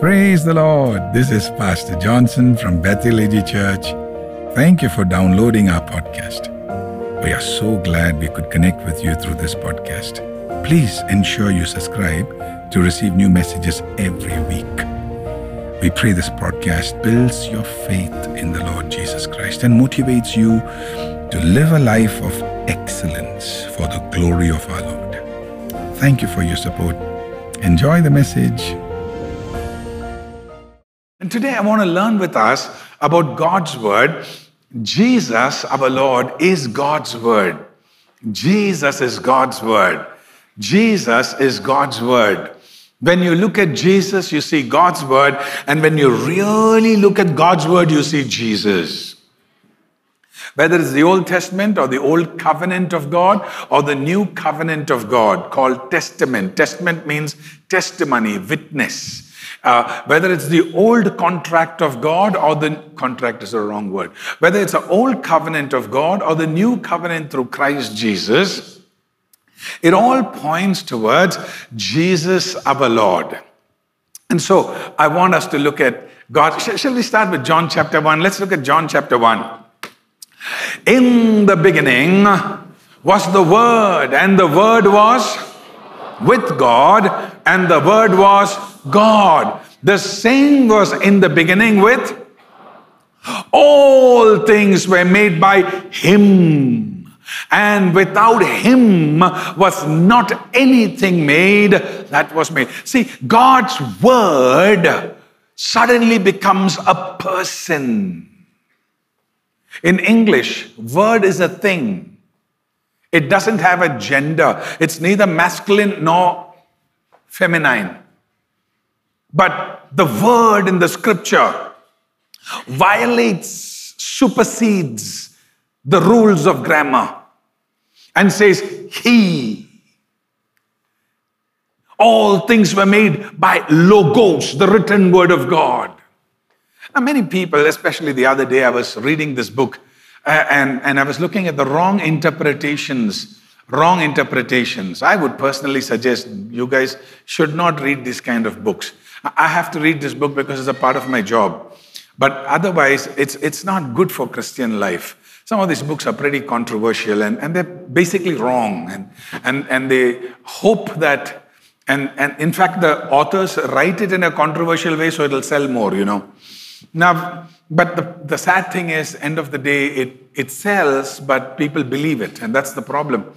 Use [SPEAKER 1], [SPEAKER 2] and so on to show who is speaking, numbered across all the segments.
[SPEAKER 1] Praise the Lord. This is Pastor Johnson from Bethel AG Church. Thank you for downloading our podcast. We are so glad we could connect with you through this podcast. Please ensure you subscribe to receive new messages every week. We pray this podcast builds your faith in the Lord Jesus Christ and motivates you to live a life of excellence for the glory of our Lord. Thank you for your support. Enjoy the message. Today I want to learn with us about God's Word. Jesus, our Lord, is God's Word. Jesus is God's Word. Jesus is God's Word. When you look at Jesus, you see God's Word. And when you really look at God's Word, you see Jesus. Whether it's the Old Testament or the Old Covenant of God or the New Covenant of God called Testament. Testament means testimony, witness. Uh, whether it's the old contract of God or the contract is a wrong word, whether it's the old covenant of God or the new covenant through Christ Jesus, it all points towards Jesus our Lord. And so I want us to look at God. Shall we start with John chapter 1? Let's look at John chapter 1. In the beginning was the Word, and the Word was with God, and the Word was God. The same was in the beginning with all things were made by Him. And without him was not anything made that was made. See, God's word suddenly becomes a person. In English, word is a thing. It doesn't have a gender. It's neither masculine nor feminine. But the word in the scripture violates, supersedes the rules of grammar and says, He. All things were made by Logos, the written word of God. Now, many people, especially the other day, I was reading this book uh, and, and I was looking at the wrong interpretations wrong interpretations. I would personally suggest you guys should not read this kind of books. I have to read this book because it's a part of my job. But otherwise, it's, it's not good for Christian life. Some of these books are pretty controversial and, and they're basically wrong. And, and, and they hope that, and, and in fact, the authors write it in a controversial way so it'll sell more, you know. Now, but the, the sad thing is, end of the day, it, it sells, but people believe it. And that's the problem.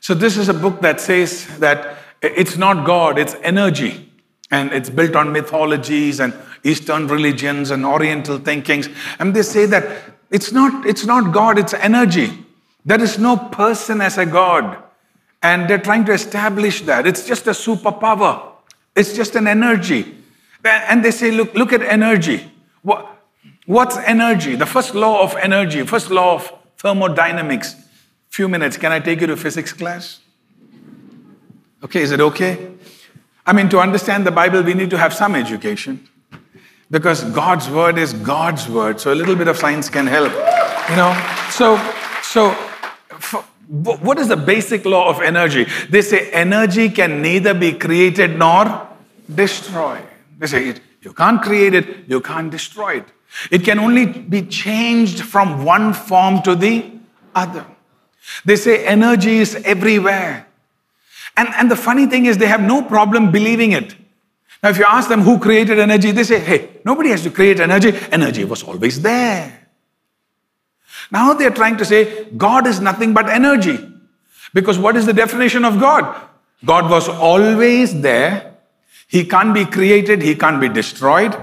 [SPEAKER 1] So, this is a book that says that it's not God, it's energy. And it's built on mythologies and Eastern religions and Oriental thinkings. And they say that it's not, it's not God, it's energy. There is no person as a God. And they're trying to establish that. It's just a superpower, it's just an energy. And they say, look, look at energy. What, what's energy? The first law of energy, first law of thermodynamics. Few minutes. Can I take you to physics class? Okay, is it okay? I mean, to understand the Bible, we need to have some education because God's word is God's word. So a little bit of science can help, you know. So, so for, what is the basic law of energy? They say energy can neither be created nor destroyed. They say it, you can't create it, you can't destroy it. It can only be changed from one form to the other. They say energy is everywhere. And, and the funny thing is, they have no problem believing it. Now, if you ask them who created energy, they say, hey, nobody has to create energy. Energy was always there. Now they're trying to say God is nothing but energy. Because what is the definition of God? God was always there. He can't be created, He can't be destroyed.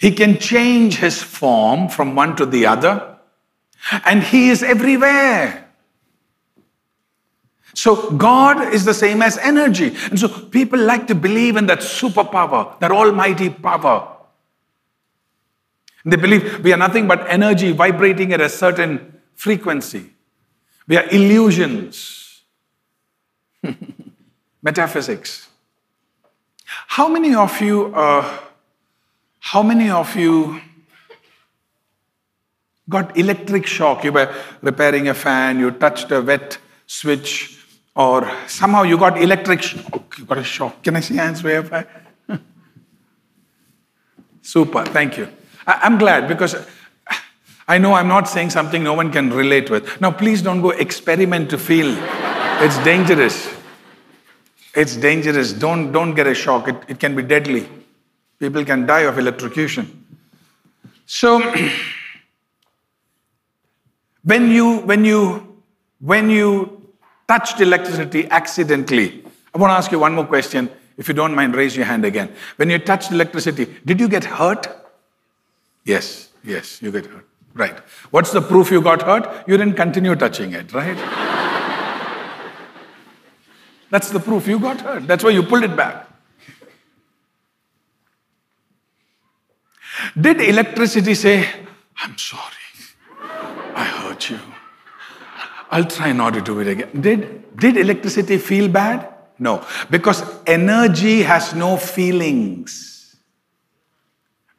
[SPEAKER 1] He can change His form from one to the other. And He is everywhere. So God is the same as energy. And so people like to believe in that superpower, that almighty power. They believe we are nothing but energy vibrating at a certain frequency. We are illusions. Metaphysics. How many of you, uh, how many of you got electric shock? You were repairing a fan, you touched a wet switch, or somehow you got electric shock, you got a shock. Can I see hands high? Super, thank you. I, I'm glad because I know I'm not saying something no one can relate with. Now, please don't go experiment to feel. It's dangerous. It's dangerous. Don't, don't get a shock. It, it can be deadly. People can die of electrocution. So, when you, when you, when you touched electricity accidentally, I want to ask you one more question. If you don't mind, raise your hand again. When you touched electricity, did you get hurt? Yes, yes, you get hurt. Right. What's the proof you got hurt? You didn't continue touching it, right? That's the proof you got hurt. That's why you pulled it back. Did electricity say, I'm sorry, I hurt you? I'll try not to do it again. Did, did electricity feel bad? No, because energy has no feelings.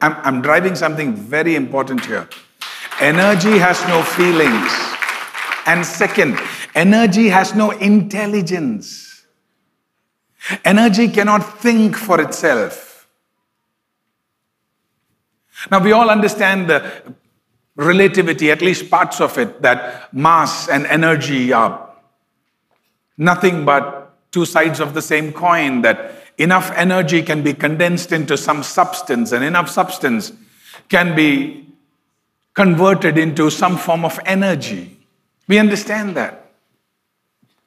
[SPEAKER 1] I'm, I'm driving something very important here. Energy has no feelings. And second, energy has no intelligence. Energy cannot think for itself. Now, we all understand the relativity, at least parts of it, that mass and energy are nothing but two sides of the same coin, that enough energy can be condensed into some substance, and enough substance can be converted into some form of energy. We understand that.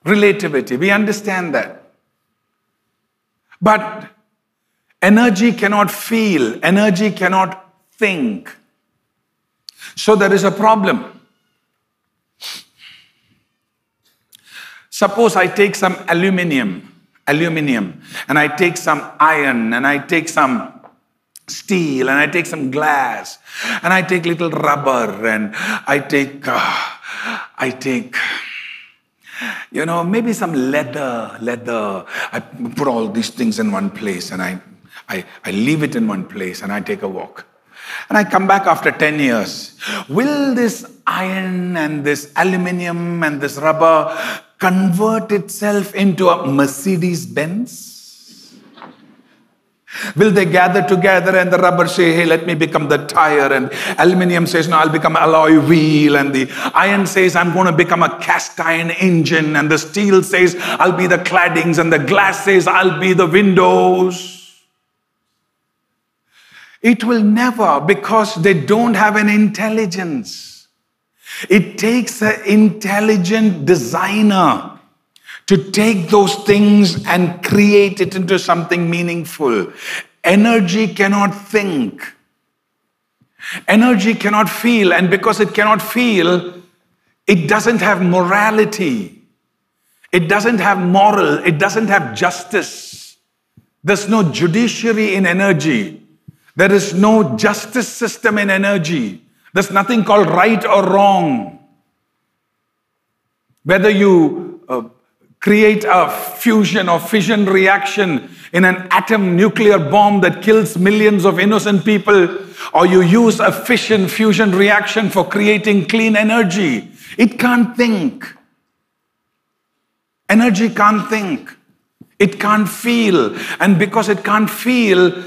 [SPEAKER 1] Relativity, we understand that. But energy cannot feel, energy cannot think. So there is a problem. Suppose I take some aluminium, aluminium, and I take some iron, and I take some steel and I take some glass and I take little rubber and I take uh, I take you know maybe some leather leather I put all these things in one place and I I, I leave it in one place and I take a walk and I come back after 10 years will this iron and this aluminium and this rubber convert itself into a Mercedes Benz Will they gather together and the rubber say, hey, let me become the tire? And aluminium says, no, I'll become alloy wheel. And the iron says, I'm going to become a cast iron engine. And the steel says, I'll be the claddings. And the glass says, I'll be the windows. It will never because they don't have an intelligence. It takes an intelligent designer to take those things and create it into something meaningful. Energy cannot think. Energy cannot feel, and because it cannot feel, it doesn't have morality. It doesn't have moral. It doesn't have justice. There's no judiciary in energy. There is no justice system in energy. There's nothing called right or wrong. Whether you uh, create a fusion or fission reaction in an atom nuclear bomb that kills millions of innocent people, or you use a fission fusion reaction for creating clean energy. It can't think. Energy can't think. It can't feel. And because it can't feel,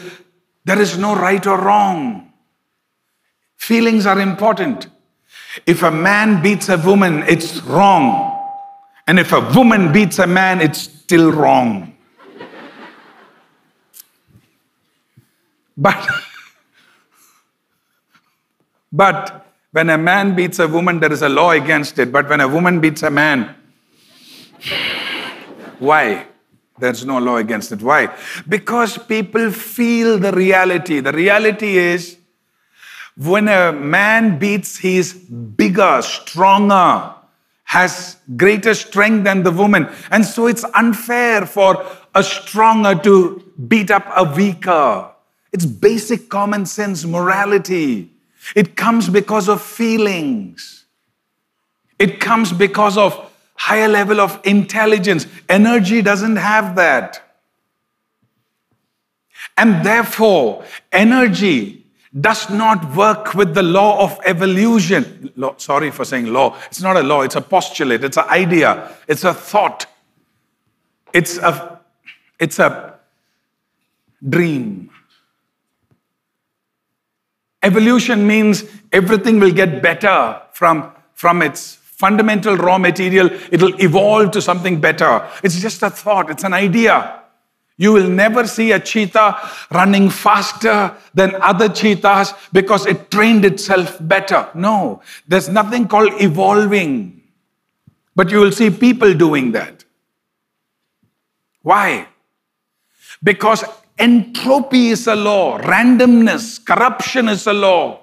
[SPEAKER 1] there is no right or wrong. Feelings are important. If a man beats a woman, it's wrong. And if a woman beats a man, it's still wrong. But, but when a man beats a woman, there is a law against it. But when a woman beats a man, why? There's no law against it. Why? Because people feel the reality. The reality is when a man beats, he's bigger, stronger, has greater strength than the woman. And so it's unfair for a stronger to beat up a weaker. It's basic common sense morality. It comes because of feelings. It comes because of higher level of intelligence. Energy doesn't have that. And therefore, energy does not work with the law of evolution. Law, sorry for saying law. It's not a law, it's a postulate, it's an idea, it's a thought, it's a, it's a dream. Evolution means everything will get better from, from its fundamental raw material. It'll evolve to something better. It's just a thought, it's an idea. You will never see a cheetah running faster than other cheetahs because it trained itself better. No, there's nothing called evolving. But you will see people doing that. Why? Because entropy is a law, randomness, corruption is a law.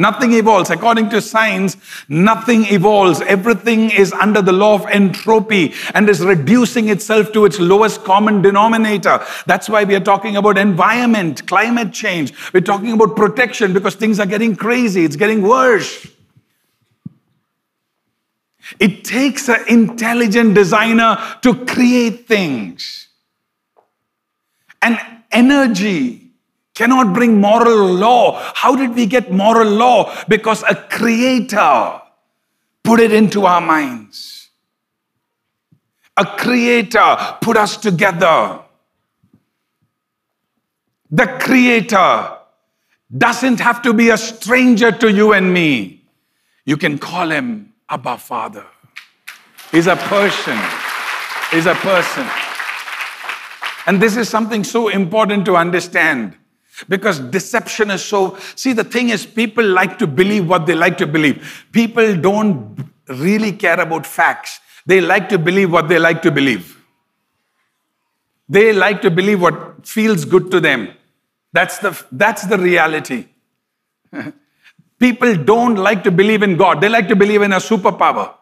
[SPEAKER 1] Nothing evolves. According to science, nothing evolves. Everything is under the law of entropy and is reducing itself to its lowest common denominator. That's why we are talking about environment, climate change. We're talking about protection because things are getting crazy, it's getting worse. It takes an intelligent designer to create things. And energy cannot bring moral law. How did we get moral law? Because a creator put it into our minds. A creator put us together. The creator doesn't have to be a stranger to you and me. You can call him Abba Father. He's a person. He's a person. And this is something so important to understand because deception is so. See, the thing is, people like to believe what they like to believe. People don't really care about facts, they like to believe what they like to believe. They like to believe what feels good to them. That's the, that's the reality. People don't like to believe in God. They like to believe in a superpower.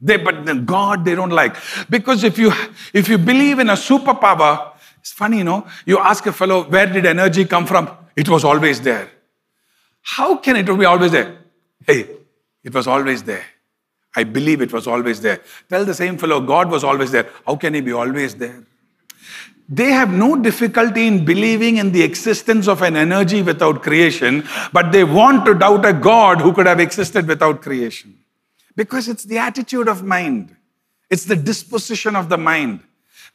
[SPEAKER 1] They, but God, they don't like. Because if you, if you believe in a superpower, it's funny, you know, you ask a fellow, where did energy come from? It was always there. How can it be always there? Hey, it was always there. I believe it was always there. Tell the same fellow, God was always there. How can he be always there? They have no difficulty in believing in the existence of an energy without creation, but they want to doubt a God who could have existed without creation. Because it's the attitude of mind, it's the disposition of the mind.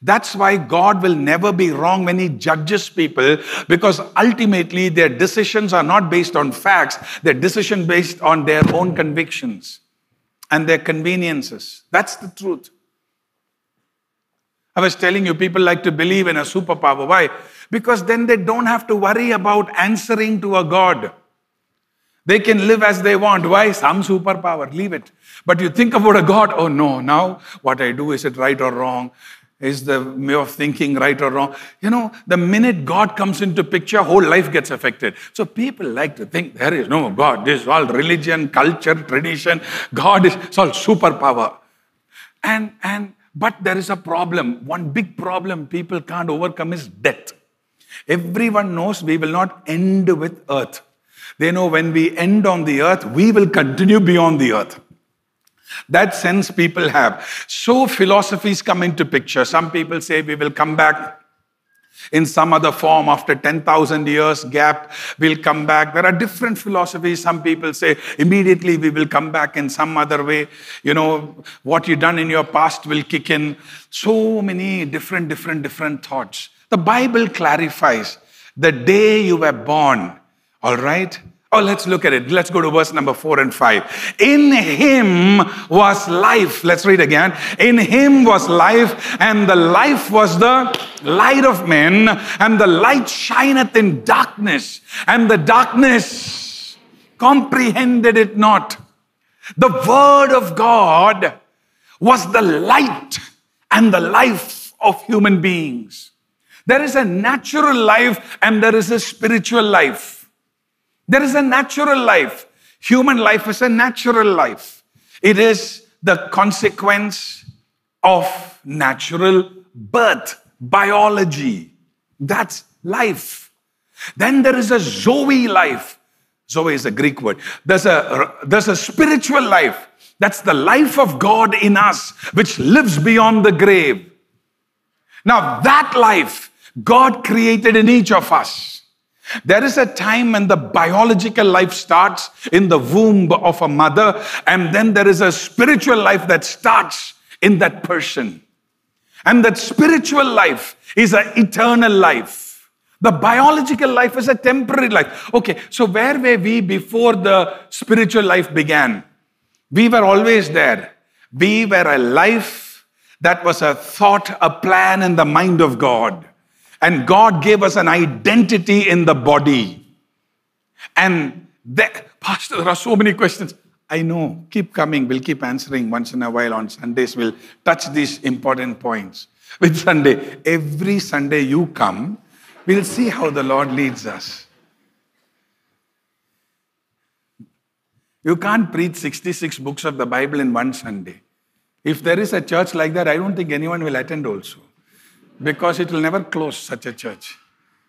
[SPEAKER 1] That's why God will never be wrong when He judges people because ultimately their decisions are not based on facts, their decision based on their own convictions and their conveniences. That's the truth. I was telling you, people like to believe in a superpower. Why? Because then they don't have to worry about answering to a God. They can live as they want. Why? Some superpower. Leave it. But you think about a God, oh no, now what I do, is it right or wrong? Is the way of thinking right or wrong? You know, the minute God comes into picture, whole life gets affected. So people like to think there is no God. This is all religion, culture, tradition. God is it's all superpower. And and but there is a problem. One big problem people can't overcome is death. Everyone knows we will not end with earth. They know when we end on the earth, we will continue beyond the earth. That sense people have. So philosophies come into picture. Some people say we will come back in some other form after 10,000 years gap. We'll come back. There are different philosophies. Some people say immediately we will come back in some other way. You know what you done in your past will kick in. So many different different different thoughts. The bible clarifies the day you were born. All right Oh, let's look at it. Let's go to verse number four and five. In him was life. Let's read again. In him was life, and the life was the light of men, and the light shineth in darkness, and the darkness comprehended it not. The word of God was the light and the life of human beings. There is a natural life and there is a spiritual life. There is a natural life. Human life is a natural life. It is the consequence of natural birth, biology. That's life. Then there is a Zoe life. Zoe is a Greek word. There's a, there's a spiritual life. That's the life of God in us, which lives beyond the grave. Now, that life God created in each of us. There is a time when the biological life starts in the womb of a mother, and then there is a spiritual life that starts in that person. And that spiritual life is an eternal life. The biological life is a temporary life. Okay, so where were we before the spiritual life began? We were always there. We were a life that was a thought, a plan in the mind of God. And God gave us an identity in the body. And that, Pastor, there are so many questions. I know. Keep coming. We'll keep answering once in a while on Sundays. We'll touch these important points. With Sunday, every Sunday you come, we'll see how the Lord leads us. You can't preach 66 books of the Bible in one Sunday. If there is a church like that, I don't think anyone will attend also. Because it will never close such a church.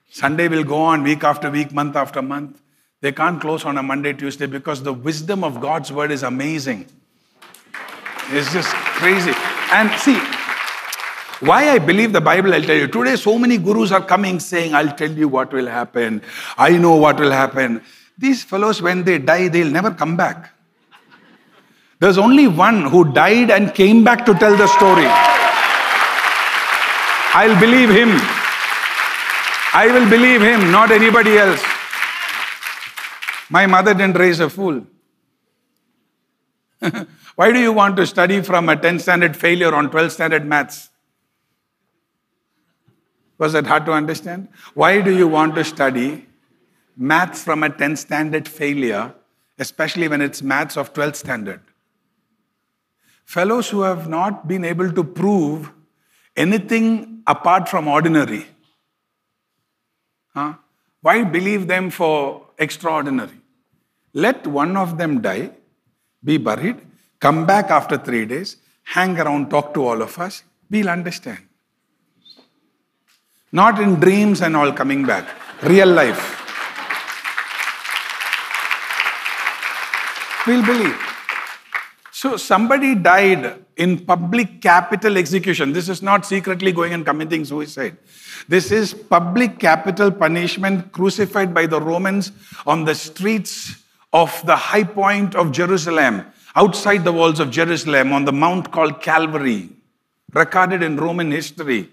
[SPEAKER 1] Sunday will go on week after week, month after month. They can't close on a Monday, Tuesday because the wisdom of God's word is amazing. It's just crazy. And see, why I believe the Bible, I'll tell you. Today, so many gurus are coming saying, I'll tell you what will happen. I know what will happen. These fellows, when they die, they'll never come back. There's only one who died and came back to tell the story. I'll believe him. I will believe him, not anybody else. My mother didn't raise a fool. Why do you want to study from a 10 standard failure on 12 standard maths? Was that hard to understand? Why do you want to study maths from a 10 standard failure, especially when it's maths of 12 standard? Fellows who have not been able to prove anything apart from ordinary. Huh? Why believe them for extraordinary? Let one of them die, be buried, come back after three days, hang around, talk to all of us. We'll understand. Not in dreams and all coming back, real life. We'll believe. So somebody died in public capital execution. This is not secretly going and committing suicide. This is public capital punishment crucified by the Romans on the streets of the high point of Jerusalem, outside the walls of Jerusalem, on the mount called Calvary, recorded in Roman history.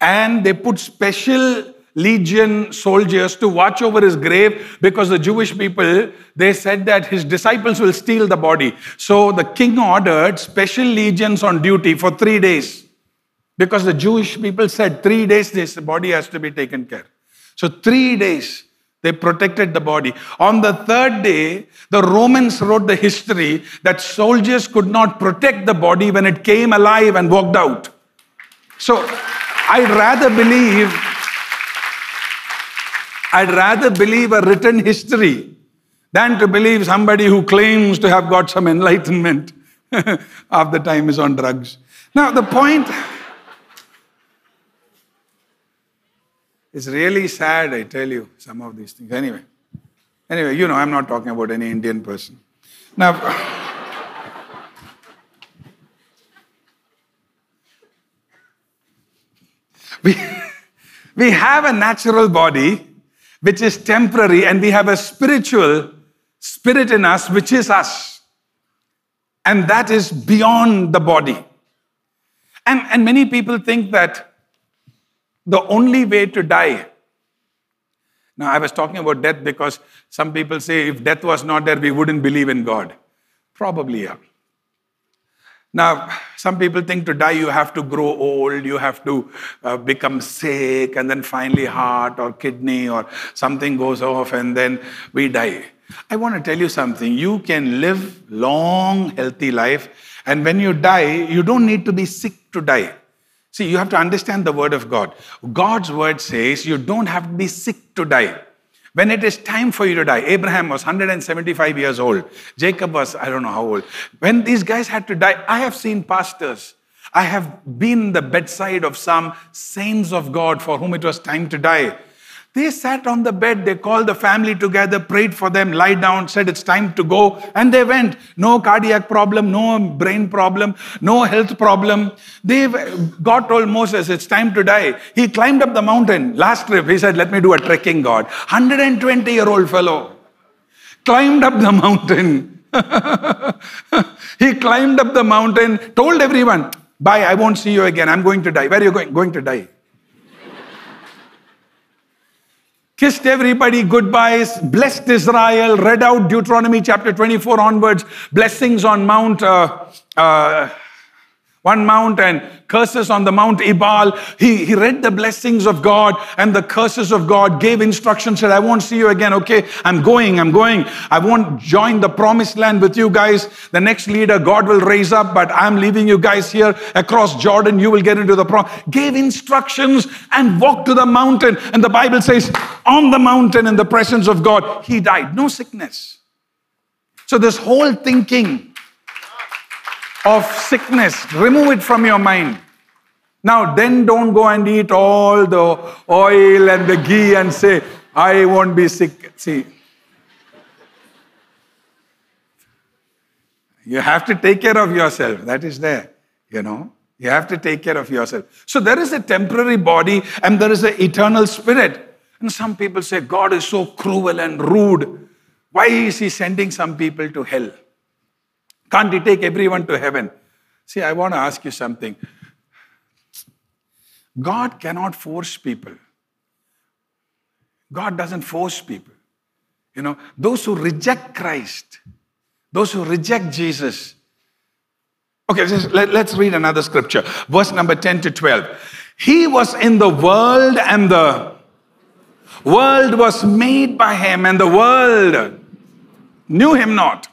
[SPEAKER 1] And they put special legion soldiers to watch over his grave because the Jewish people, they said that his disciples will steal the body. So the king ordered special legions on duty for three days because the Jewish people said three days this body has to be taken care. So three days they protected the body. On the third day, the Romans wrote the history that soldiers could not protect the body when it came alive and walked out. So I'd rather believe I'd rather believe a written history than to believe somebody who claims to have got some enlightenment half the time is on drugs. Now, the point It's really sad, I tell you, some of these things. Anyway, anyway, you know, I'm not talking about any Indian person. Now, we, we have a natural body which is temporary, and we have a spiritual spirit in us which is us. And that is beyond the body. And, and many people think that the only way to die. Now, I was talking about death because some people say if death was not there, we wouldn't believe in God. Probably, yeah. Now, some people think to die you have to grow old, you have to uh, become sick, and then finally heart or kidney or something goes off, and then we die. I want to tell you something. You can live long, healthy life, and when you die, you don't need to be sick to die. See, you have to understand the word of God. God's word says you don't have to be sick to die. When it is time for you to die, Abraham was 175 years old. Jacob was, I don't know how old. When these guys had to die, I have seen pastors. I have been the bedside of some saints of God for whom it was time to die. They sat on the bed, they called the family together, prayed for them, lied down, said it's time to go, and they went. No cardiac problem, no brain problem, no health problem. They God told Moses, it's time to die. He climbed up the mountain. Last trip, he said, Let me do a trekking, God. 120 year old fellow climbed up the mountain. he climbed up the mountain, told everyone, Bye, I won't see you again. I'm going to die. Where are you going? Going to die. Kissed everybody goodbyes, blessed Israel, read out Deuteronomy chapter 24 onwards, blessings on Mount. Uh, uh, one mount and curses on the Mount Ebal. He, he read the blessings of God and the curses of God, gave instructions, said, I won't see you again. Okay, I'm going, I'm going. I won't join the promised land with you guys. The next leader God will raise up, but I'm leaving you guys here across Jordan. You will get into the prom. Gave instructions and walked to the mountain. And the Bible says, on the mountain in the presence of God, he died. No sickness. So, this whole thinking of sickness. Remove it from your mind. Now, then don't go and eat all the oil and the ghee and say, I won't be sick. See, you have to take care of yourself. That is there, you know. You have to take care of yourself. So there is a temporary body and there is an eternal spirit. And some people say, God is so cruel and rude. Why is He sending some people to hell? Can't he take everyone to heaven? See, I want to ask you something. God cannot force people. God doesn't force people. You know, those who reject Christ, those who reject Jesus. Okay, let, us read another scripture. Verse number 10 to 12. He was in the world, and the world was made by him, and the world knew him not.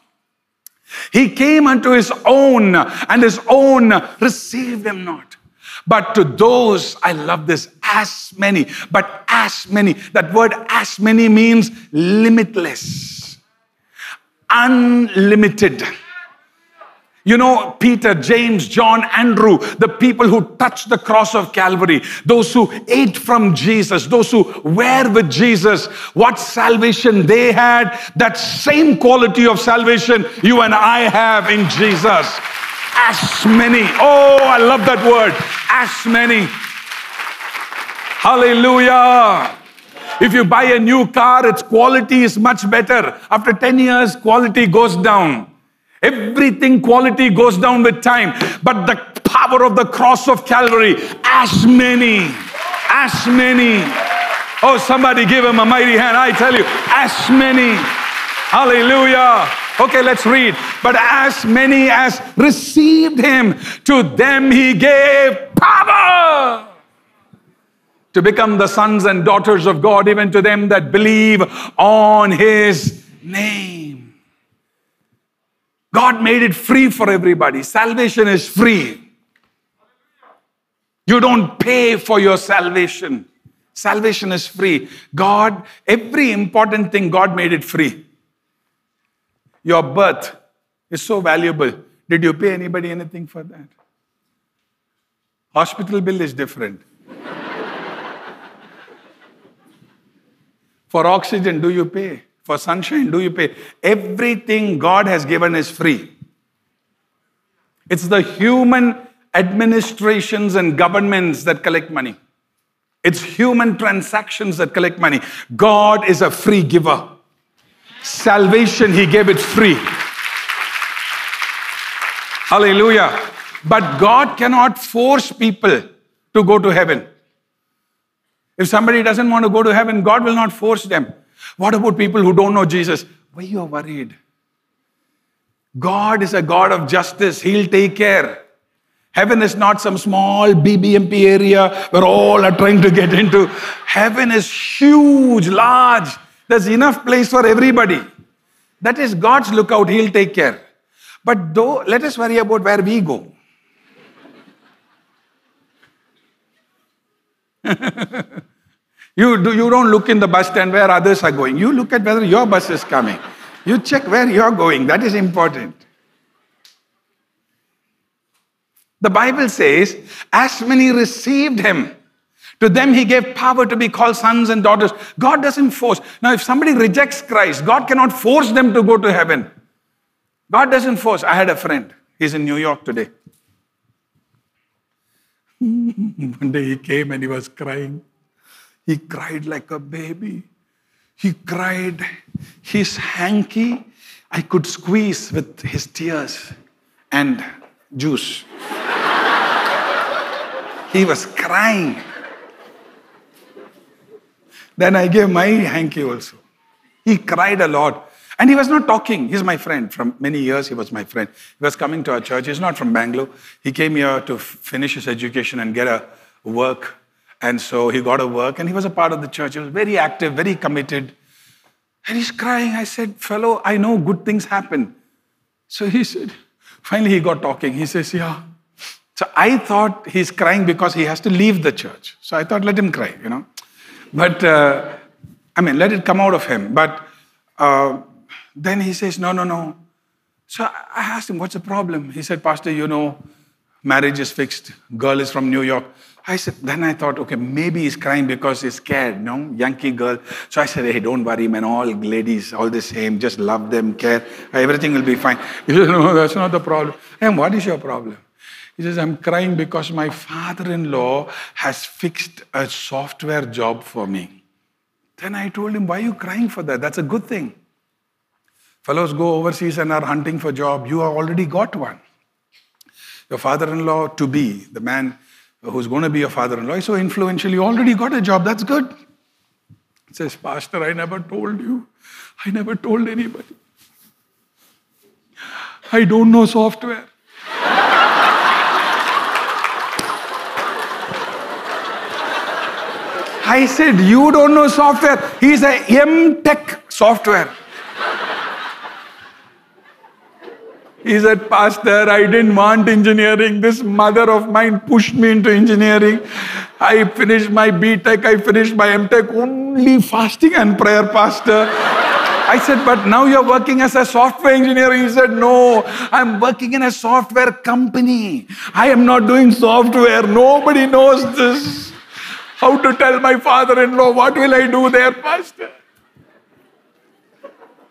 [SPEAKER 1] He came unto his own, and his own received him not. But to those, I love this, as many, but as many. That word as many means limitless, unlimited. You know, Peter, James, John, Andrew, the people who touched the cross of Calvary, those who ate from Jesus, those who were with Jesus, what salvation they had, that same quality of salvation you and I have in Jesus. As many. Oh, I love that word. As many. Hallelujah. If you buy a new car, its quality is much better. After 10 years, quality goes down. Everything quality goes down with time. But the power of the cross of Calvary, as many, as many. Oh, somebody give him a mighty hand. I tell you, as many. Hallelujah. Okay, let's read. But as many as received him, to them he gave power to become the sons and daughters of God, even to them that believe on his name. God made it free for everybody. Salvation is free. You don't pay for your salvation. Salvation is free. God, every important thing, God made it free. Your birth is so valuable. Did you pay anybody anything for that? Hospital bill is different. for oxygen, do you pay? For sunshine, do you pay? Everything God has given is free. It's the human administrations and governments that collect money. It's human transactions that collect money. God is a free giver. Salvation, He gave it free. Hallelujah. But God cannot force people to go to heaven. If somebody doesn't want to go to heaven, God will not force them. What about people who don't know Jesus? Why you are worried? God is a God of justice. He'll take care. Heaven is not some small BBMP area where all are trying to get into. Heaven is huge, large. There's enough place for everybody. That is God's lookout. He'll take care. But though, let us worry about where we go. You, do, you don't look in the bus stand where others are going. You look at whether your bus is coming. You check where you're going. That is important. The Bible says, as many received him, to them he gave power to be called sons and daughters. God doesn't force. Now, if somebody rejects Christ, God cannot force them to go to heaven. God doesn't force. I had a friend. He's in New York today. One day he came and he was crying. He cried like a baby. He cried. His hanky, I could squeeze with his tears and juice. he was crying. Then I gave my hanky also. He cried a lot. And he was not talking. He's my friend. From many years, he was my friend. He was coming to our church. He's not from Bangalore. He came here to finish his education and get a work. And so he got a work and he was a part of the church. He was very active, very committed. And he's crying. I said, Fellow, I know good things happen. So he said, Finally, he got talking. He says, Yeah. So I thought he's crying because he has to leave the church. So I thought, let him cry, you know. But, uh, I mean, let it come out of him. But uh, then he says, No, no, no. So I asked him, What's the problem? He said, Pastor, you know, marriage is fixed. Girl is from New York. I said, then I thought, okay, maybe he's crying because he's scared, no? Yankee girl. So I said, hey, don't worry, man. All ladies, all the same. Just love them, care. Everything will be fine. He said, no, that's not the problem. And what is your problem? He says, I'm crying because my father in law has fixed a software job for me. Then I told him, Why are you crying for that? That's a good thing. Fellows go overseas and are hunting for job. You have already got one. Your father in law to be, the man who's going to be your father in law, so influential. You already got a job. That's good. He says, Pastor, I never told you. I never told anybody. I don't know software. I said, You don't know software. He's a M Tech software. He said, Pastor, I didn't want engineering. This mother of mine pushed me into engineering. I finished my B Tech, I finished my M Tech, only fasting and prayer, Pastor. I said, but now you're working as a software engineer. He said, no, I'm working in a software company. I am not doing software. Nobody knows this. How to tell my father in law, what will I do there, Pastor?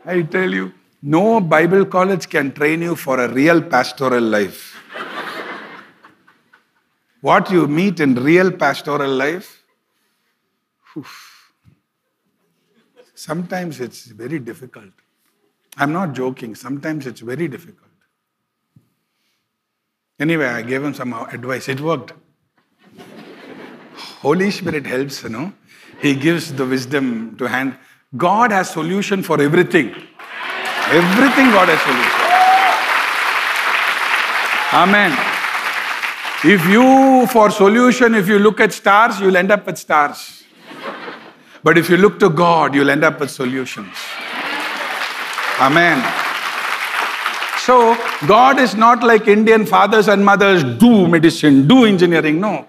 [SPEAKER 1] I tell you, no Bible college can train you for a real pastoral life. what you meet in real pastoral life, sometimes it's very difficult. I'm not joking, sometimes it's very difficult. Anyway, I gave him some advice, it worked. Holy Spirit helps, you know. He gives the wisdom to hand. God has solution for everything. Everything God has solution. Amen. If you, for solution, if you look at stars, you'll end up with stars. But if you look to God, you'll end up with solutions. Amen. So, God is not like Indian fathers and mothers do medicine, do engineering. No.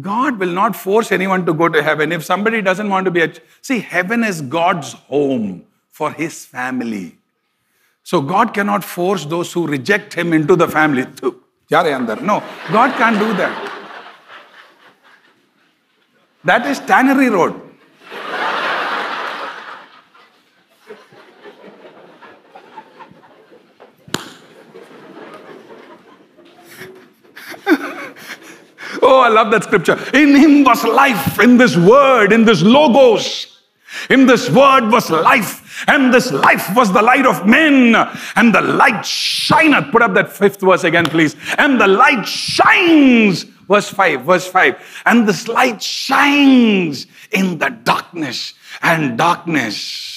[SPEAKER 1] God will not force anyone to go to heaven. If somebody doesn't want to be a. See, heaven is God's home for his family. So God cannot force those who reject him into the family. No, God can't do that. That is Tannery Road. Oh, I love that scripture. In him was life, in this word, in this logos. In this word was life, and this life was the light of men, and the light shineth. Put up that fifth verse again, please. And the light shines. Verse 5, verse 5. And this light shines in the darkness, and darkness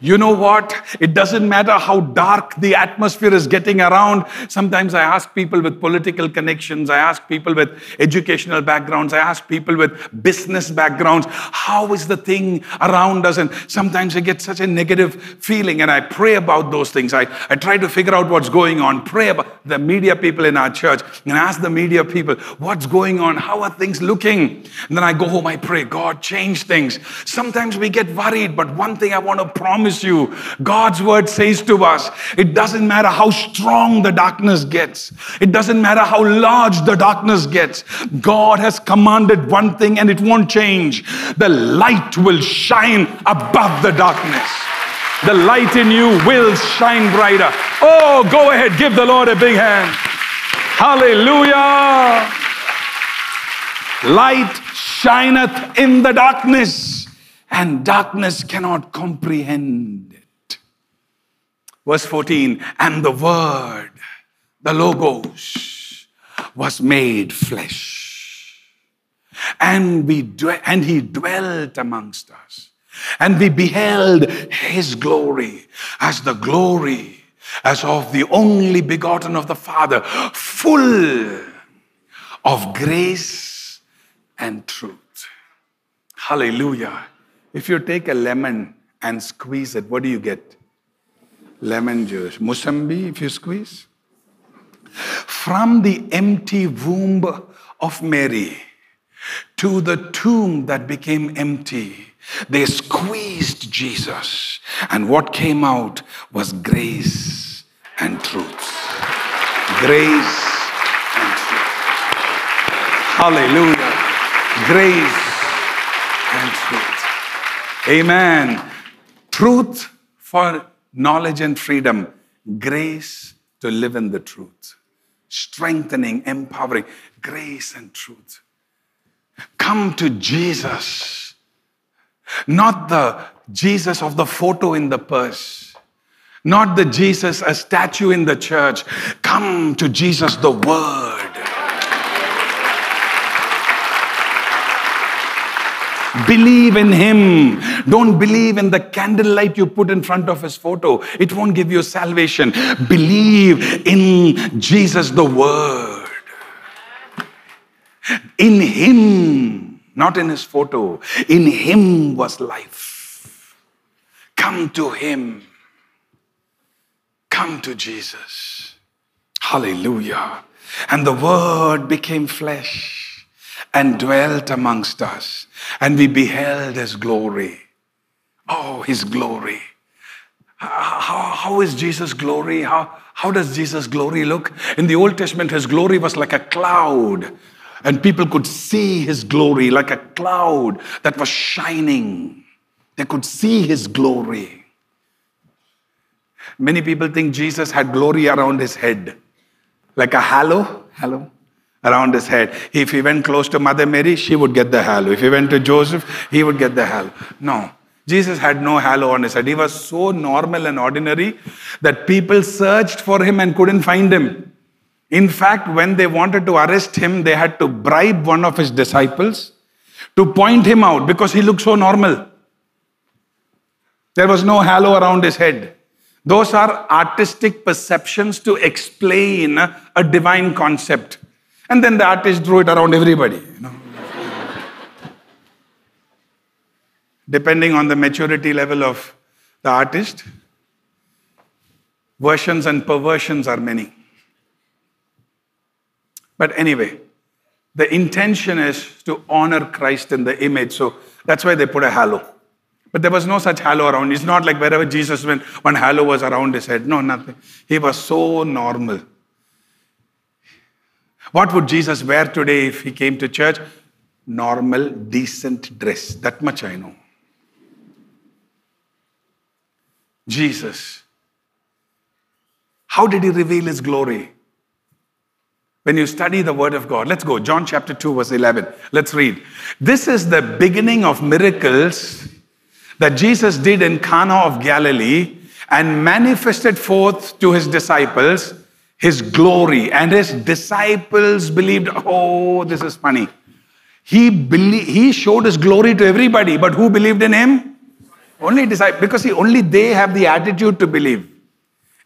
[SPEAKER 1] you know what? It doesn't matter how dark the atmosphere is getting around. Sometimes I ask people with political connections, I ask people with educational backgrounds, I ask people with business backgrounds, how is the thing around us? And sometimes I get such a negative feeling and I pray about those things. I, I try to figure out what's going on, pray about the media people in our church, and ask the media people, what's going on? How are things looking? And then I go home, I pray, God, change things. Sometimes we get worried, but one thing I want to promise promise you, God's word says to us, it doesn't matter how strong the darkness gets, it doesn't matter how large the darkness gets. God has commanded one thing and it won't change. The light will shine above the darkness. The light in you will shine brighter. Oh, go ahead, give the Lord a big hand. Hallelujah. Light shineth in the darkness and darkness cannot comprehend it. Verse 14, and the Word, the Logos, was made flesh and we dwe- and he dwelt amongst us. And we beheld his glory as the glory as of the only begotten of the Father, full of grace and truth. Hallelujah. If you take a lemon and squeeze it, what do you get? Lemon juice. Musambi, if you squeeze. From the empty womb of Mary to the tomb that became empty, they squeezed Jesus. And what came out was grace and truth. Grace and truth. Hallelujah. Grace and truth. Amen. Truth for knowledge and freedom. Grace to live in the truth. Strengthening, empowering. Grace and truth. Come to Jesus. Not the Jesus of the photo in the purse. Not the Jesus, a statue in the church. Come to Jesus, the Word. Believe in Him. Don't believe in the candlelight you put in front of His photo. It won't give you salvation. Believe in Jesus, the Word. In Him, not in His photo, in Him was life. Come to Him. Come to Jesus. Hallelujah. And the Word became flesh and dwelt amongst us, and we beheld his glory. Oh, his glory. How, how is Jesus' glory? How, how does Jesus' glory look? In the Old Testament, his glory was like a cloud, and people could see his glory like a cloud that was shining. They could see his glory. Many people think Jesus had glory around his head, like a halo. Halo around his head. If he went close to Mother Mary, she would get the halo. If he went to Joseph, he would get the halo. No. Jesus had no halo on his head. He was so normal and ordinary that people searched for him and couldn't find him. In fact, when they wanted to arrest him, they had to bribe one of his disciples to point him out because he looked so normal. There was no halo around his head. Those are artistic perceptions to explain a divine concept. And then the artist drew it around everybody. You know? Depending on the maturity level of the artist, versions and perversions are many. But anyway, the intention is to honor Christ in the image. So that's why they put a halo. But there was no such halo around. It's not like wherever Jesus went, one halo was around his head. No, nothing. He was so normal. What would Jesus wear today if he came to church? Normal, decent dress. That much I know. Jesus. How did he reveal his glory? When you study the word of God, let's go. John chapter 2, verse 11. Let's read. This is the beginning of miracles that Jesus did in Cana of Galilee and manifested forth to his disciples his glory. And his disciples believed, oh, this is funny. He, believed, he showed his glory to everybody, but who believed in him? Only disciples, because see, only they have the attitude to believe.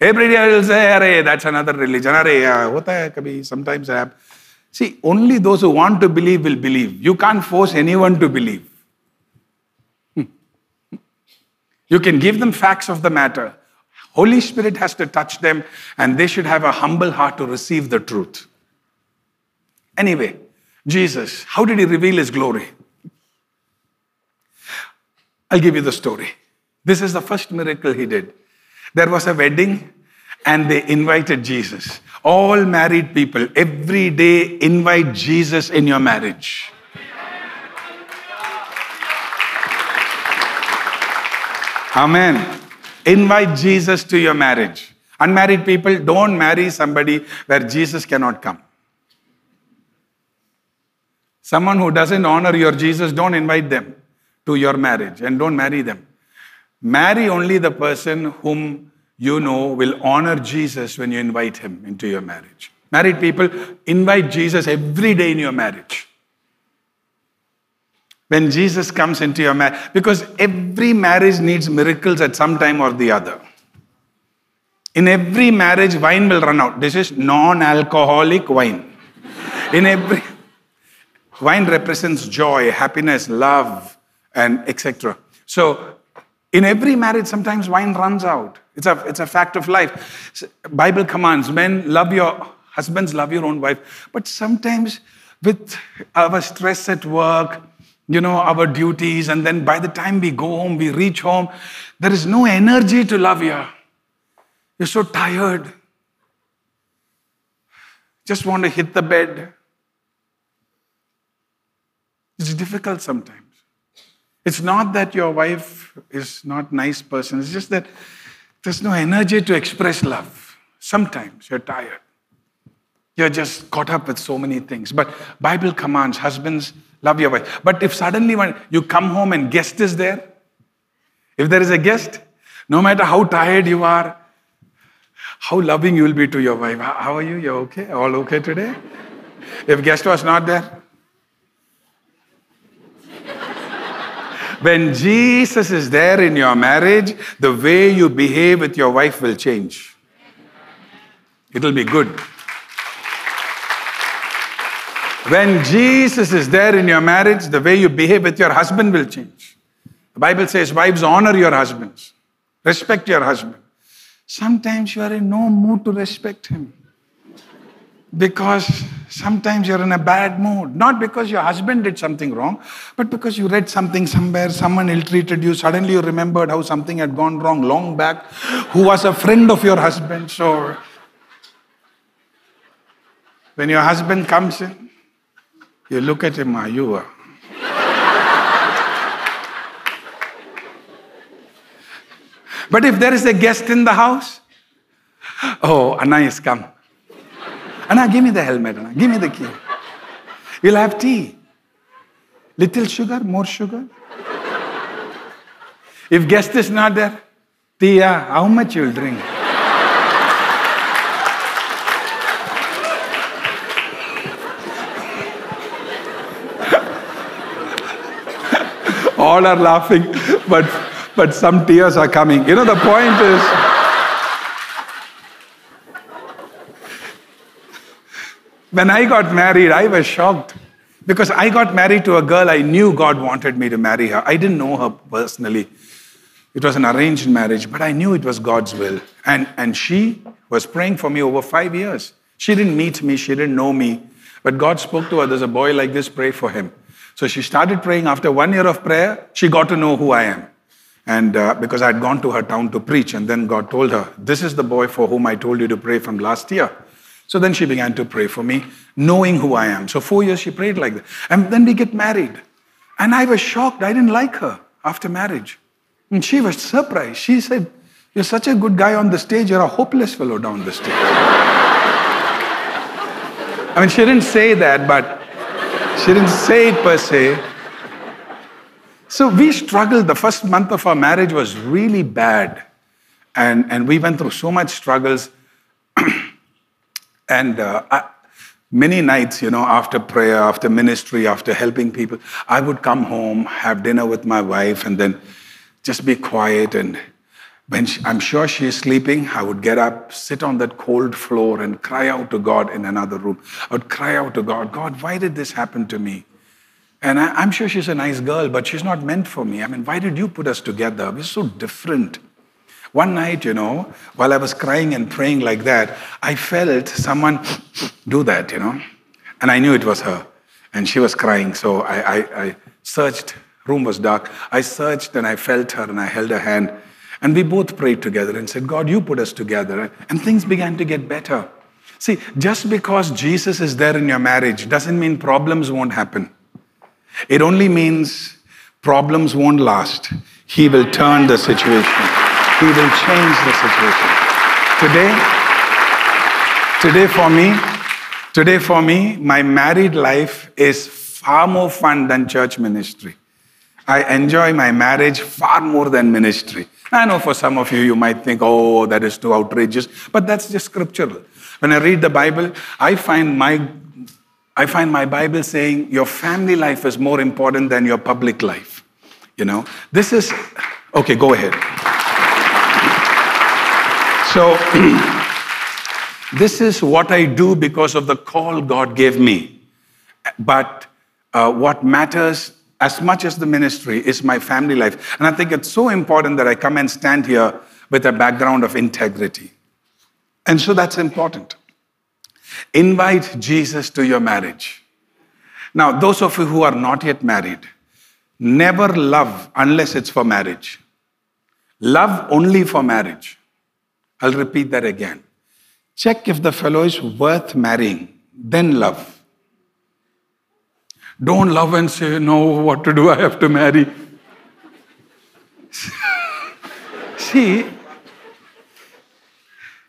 [SPEAKER 1] Everybody will say, Array, that's another religion. Array, hota kabhi, sometimes I have. See, only those who want to believe will believe. You can't force anyone to believe. Hmm. You can give them facts of the matter. Holy Spirit has to touch them, and they should have a humble heart to receive the truth. Anyway, Jesus, how did he reveal his glory? I'll give you the story. This is the first miracle he did. There was a wedding, and they invited Jesus. All married people, every day, invite Jesus in your marriage. Amen. Invite Jesus to your marriage. Unmarried people, don't marry somebody where Jesus cannot come. Someone who doesn't honor your Jesus, don't invite them to your marriage and don't marry them. Marry only the person whom you know will honor Jesus when you invite him into your marriage. Married people, invite Jesus every day in your marriage. When Jesus comes into your marriage, because every marriage needs miracles at some time or the other. In every marriage, wine will run out. This is non alcoholic wine. In every wine represents joy, happiness, love, and etc. So in every marriage, sometimes wine runs out. It's a, it's a fact of life. Bible commands men love your husbands, love your own wife. But sometimes with our stress at work, you know, our duties, and then by the time we go home, we reach home, there is no energy to love you. You're so tired. Just want to hit the bed. It's difficult sometimes. It's not that your wife is not nice person. It's just that there's no energy to express love. Sometimes you're tired. You're just caught up with so many things. But Bible commands husbands love your wife. But if suddenly when you come home and guest is there, if there is a guest, no matter how tired you are, how loving you will be to your wife. How are you? You're okay? All okay today? If guest was not there, When Jesus is there in your marriage, the way you behave with your wife will change. It'll be good. When Jesus is there in your marriage, the way you behave with your husband will change. The Bible says, Wives, honor your husbands, respect your husband. Sometimes you are in no mood to respect him because sometimes you're in a bad mood. Not because your husband did something wrong, but because you read something somewhere, someone ill treated you, suddenly you remembered how something had gone wrong long back, who was a friend of your husband. So when your husband comes in, you look at him, are you? A... but if there is a guest in the house, oh, Anna is come. Anna, give me the helmet. Anna. Give me the key. We'll have tea. Little sugar, more sugar. If guest is not there, Tia, ah, how much you'll drink? All are laughing, but but some tears are coming. You know, the point is. When I got married, I was shocked because I got married to a girl I knew God wanted me to marry her. I didn't know her personally. It was an arranged marriage, but I knew it was God's will. And, and she was praying for me over five years. She didn't meet me, she didn't know me, but God spoke to her there's a boy like this, pray for him. So she started praying. After one year of prayer, she got to know who I am. And uh, because I'd gone to her town to preach, and then God told her, This is the boy for whom I told you to pray from last year. So then she began to pray for me, knowing who I am. So four years she prayed like that. And then we get married. And I was shocked. I didn't like her after marriage. And she was surprised. She said, You're such a good guy on the stage, you're a hopeless fellow down the stage. I mean, she didn't say that, but she didn't say it per se. So we struggled. The first month of our marriage was really bad. And, and we went through so much struggles. And uh, I, many nights, you know, after prayer, after ministry, after helping people, I would come home, have dinner with my wife, and then just be quiet. And when she, I'm sure she is sleeping, I would get up, sit on that cold floor, and cry out to God in another room. I would cry out to God, God, why did this happen to me? And I, am sure she's a nice girl, but she's not meant for me. I mean, why did you put us together? We're so different. One night, you know, while I was crying and praying like that, I felt someone do that, you know, and I knew it was her. And she was crying, so I, I, I searched. Room was dark. I searched and I felt her and I held her hand. And we both prayed together and said, God, you put us together. And things began to get better. See, just because Jesus is there in your marriage doesn't mean problems won't happen. It only means problems won't last. He will turn the situation. He will change the situation. Today, today for me, today for me, my married life is far more fun than church ministry. I enjoy my marriage far more than ministry. I know for some of you, you might think, oh, that is too outrageous, but that's just scriptural. When I read the Bible, I find my I find my Bible saying your family life is more important than your public life. You know, this is, okay, go ahead. So, this is what I do because of the call God gave me. But uh, what matters as much as the ministry is my family life. And I think it's so important that I come and stand here with a background of integrity. And so that's important. Invite Jesus to your marriage. Now, those of you who are not yet married, never love unless it's for marriage. Love only for marriage. I'll repeat that again. Check if the fellow is worth marrying, then love. Don't love and say, No, what to do? I have to marry. See,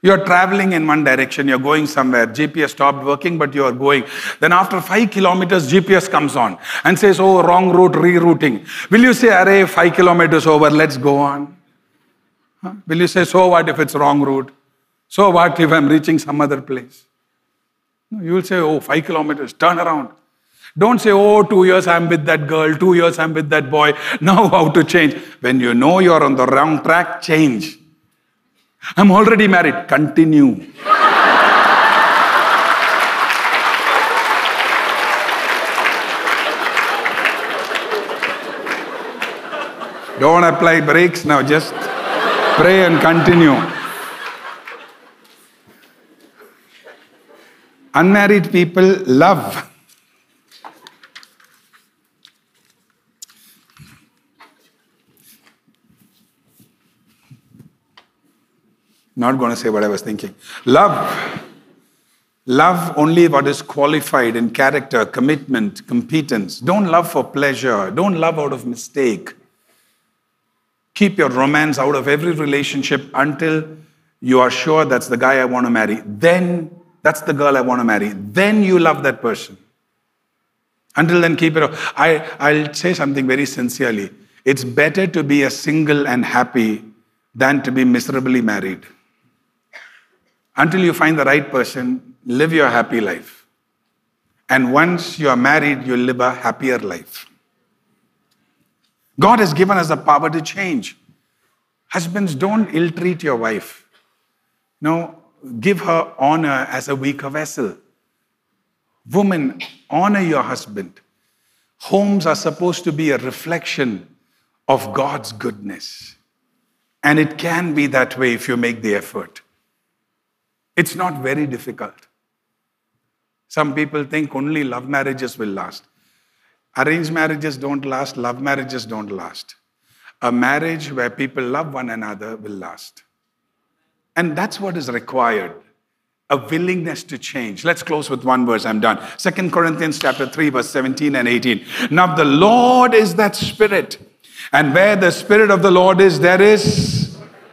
[SPEAKER 1] you're traveling in one direction, you're going somewhere, GPS stopped working, but you are going. Then after five kilometers, GPS comes on and says, Oh, wrong route, rerouting. Will you say, Array, five kilometers over, let's go on? Huh? Will you say, So what if it's wrong route? So what if I'm reaching some other place? You will say, Oh, five kilometers, turn around. Don't say, Oh, two years I'm with that girl, two years I'm with that boy. Now how to change? When you know you're on the wrong track, change. I'm already married. Continue. Don't apply brakes now, just pray and continue. Unmarried people love. Not going to say what I was thinking. Love. Love only what is qualified in character, commitment, competence. Don't love for pleasure. Don't love out of mistake. Keep your romance out of every relationship until you are sure that's the guy I want to marry. Then that's the girl I want to marry. Then you love that person. Until then, keep it. I, I'll say something very sincerely. It's better to be a single and happy than to be miserably married. Until you find the right person, live your happy life. And once you are married, you'll live a happier life. God has given us the power to change. Husbands, don't ill treat your wife. No, give her honor as a weaker vessel. Woman, honor your husband. Homes are supposed to be a reflection of God's goodness. And it can be that way if you make the effort. It's not very difficult. Some people think only love marriages will last. Arranged marriages don't last, love marriages don't last. A marriage where people love one another will last. And that's what is required a willingness to change. Let's close with one verse. I'm done. Second Corinthians chapter 3 verse 17 and 18. Now the Lord is that spirit. And where the spirit of the Lord is there is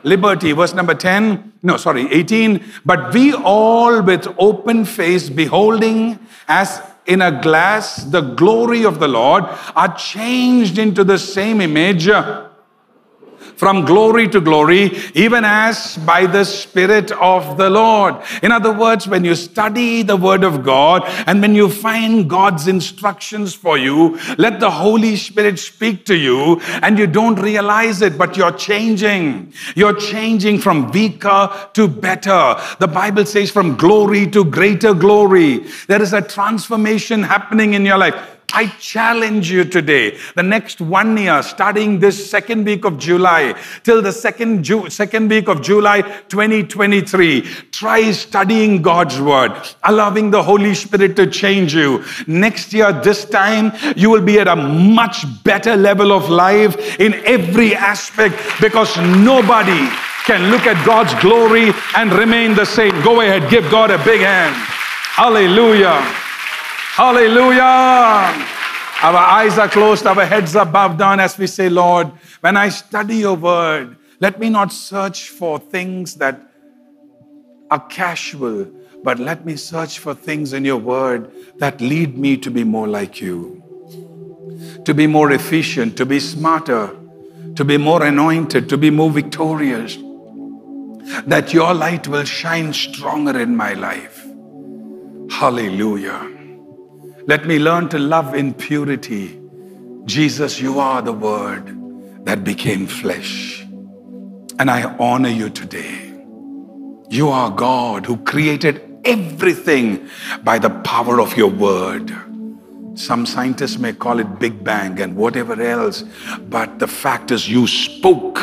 [SPEAKER 1] liberty. Verse number 10, no, sorry, 18. But we all with open face, beholding as in a glass the glory of the Lord, are changed into the same image from glory to glory, even as by the Spirit of the Lord. In other words, when you study the Word of God and when you find God's instructions for you, let the Holy Spirit speak to you and you don't realize it, but you're changing. You're changing from weaker to better. The Bible says from glory to greater glory. There is a transformation happening in your life. I challenge you today, the next one year, starting this second week of July till the second, Ju- second week of July 2023, try studying God's word, allowing the Holy Spirit to change you. Next year, this time, you will be at a much better level of life in every aspect because nobody can look at God's glory and remain the same. Go ahead, give God a big hand. Hallelujah. Hallelujah. Our eyes are closed, our heads are bowed down as we say, Lord, when I study your word, let me not search for things that are casual, but let me search for things in your word that lead me to be more like you, to be more efficient, to be smarter, to be more anointed, to be more victorious, that your light will shine stronger in my life. Hallelujah. Let me learn to love in purity. Jesus, you are the Word that became flesh. And I honor you today. You are God who created everything by the power of your Word. Some scientists may call it Big Bang and whatever else, but the fact is, you spoke,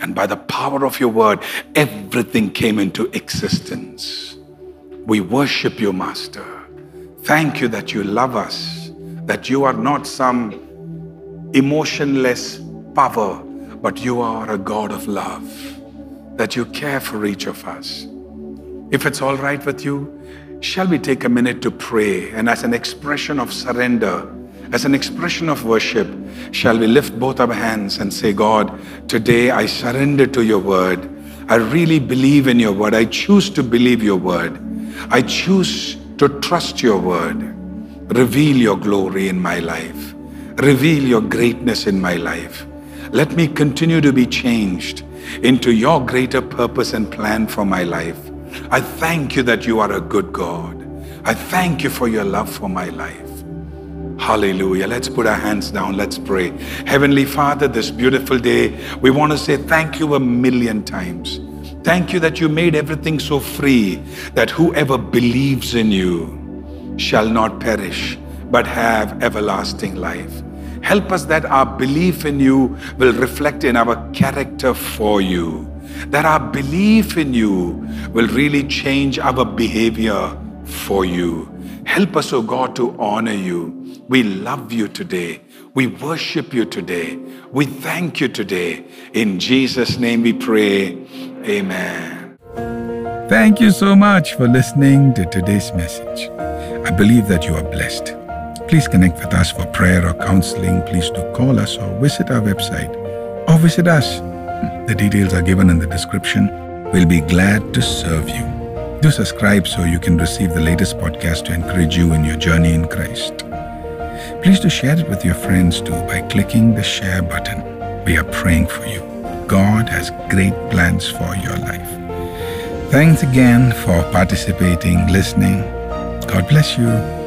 [SPEAKER 1] and by the power of your word, everything came into existence. We worship you, Master. Thank you that you love us, that you are not some emotionless power, but you are a God of love, that you care for each of us. If it's all right with you, Shall we take a minute to pray and, as an expression of surrender, as an expression of worship, shall we lift both our hands and say, God, today I surrender to your word. I really believe in your word. I choose to believe your word. I choose to trust your word. Reveal your glory in my life. Reveal your greatness in my life. Let me continue to be changed into your greater purpose and plan for my life. I thank you that you are a good God. I thank you for your love for my life. Hallelujah. Let's put our hands down. Let's pray. Heavenly Father, this beautiful day, we want to say thank you a million times. Thank you that you made everything so free that whoever believes in you shall not perish but have everlasting life. Help us that our belief in you will reflect in our character for you that our belief in you will really change our behavior for you. Help us, O oh God, to honor you. We love you today. We worship you today. We thank you today. In Jesus' name we pray. Amen.
[SPEAKER 2] Thank you so much for listening to today's message. I believe that you are blessed. Please connect with us for prayer or counseling. Please do call us or visit our website or visit us the details are given in the description. We'll be glad to serve you. Do subscribe so you can receive the latest podcast to encourage you in your journey in Christ. Please do share it with your friends too by clicking the share button. We are praying for you. God has great plans for your life. Thanks again for participating, listening. God bless you.